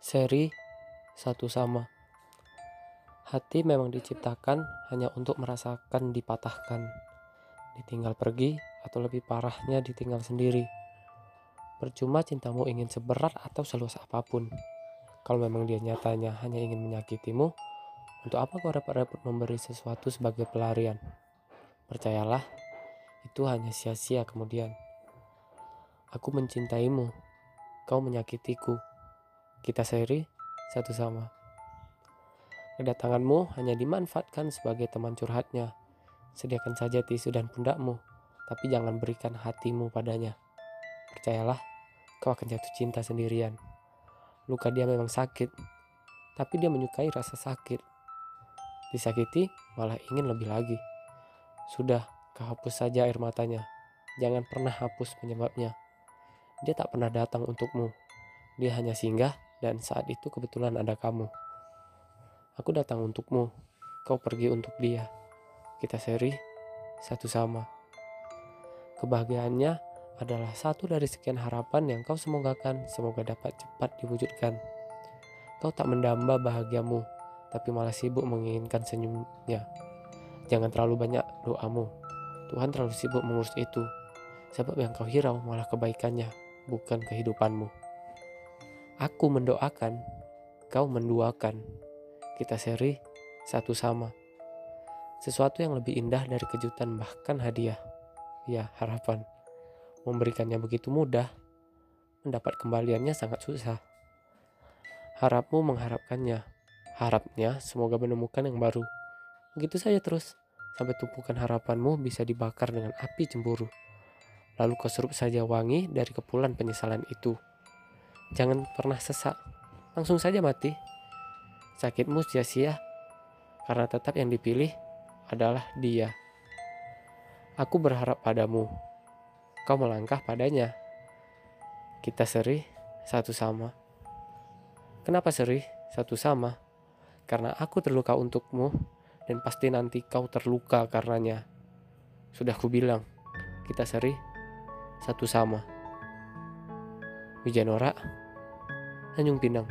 Seri satu sama. Hati memang diciptakan hanya untuk merasakan dipatahkan, ditinggal pergi, atau lebih parahnya ditinggal sendiri. Percuma cintamu ingin seberat atau seluas apa pun. Kalau memang dia nyatanya hanya ingin menyakitimu, untuk apa kau repot-repot memberi sesuatu sebagai pelarian? Percayalah, itu hanya sia-sia kemudian. Aku mencintaimu, kau menyakitiku kita seri satu sama. Kedatanganmu hanya dimanfaatkan sebagai teman curhatnya. Sediakan saja tisu dan pundakmu, tapi jangan berikan hatimu padanya. Percayalah, kau akan jatuh cinta sendirian. Luka dia memang sakit, tapi dia menyukai rasa sakit. Disakiti, malah ingin lebih lagi. Sudah, kau hapus saja air matanya. Jangan pernah hapus penyebabnya. Dia tak pernah datang untukmu. Dia hanya singgah dan saat itu kebetulan ada kamu. Aku datang untukmu, kau pergi untuk dia. Kita seri satu sama. Kebahagiaannya adalah satu dari sekian harapan yang kau semogakan, semoga dapat cepat diwujudkan. Kau tak mendamba bahagiamu, tapi malah sibuk menginginkan senyumnya. Jangan terlalu banyak doamu. Tuhan terlalu sibuk mengurus itu. Sebab yang kau hirau malah kebaikannya, bukan kehidupanmu. Aku mendoakan, kau menduakan. Kita seri satu sama. Sesuatu yang lebih indah dari kejutan bahkan hadiah. Ya, harapan. Memberikannya begitu mudah, mendapat kembaliannya sangat susah. Harapmu mengharapkannya. Harapnya semoga menemukan yang baru. Begitu saja terus, sampai tumpukan harapanmu bisa dibakar dengan api cemburu. Lalu kau serup saja wangi dari kepulan penyesalan itu. Jangan pernah sesak. Langsung saja mati. Sakitmu sia-sia karena tetap yang dipilih adalah dia. Aku berharap padamu. Kau melangkah padanya. Kita seri satu sama. Kenapa seri satu sama? Karena aku terluka untukmu dan pasti nanti kau terluka karenanya. Sudah kubilang, kita seri satu sama. Wijanora Tanjung Pinang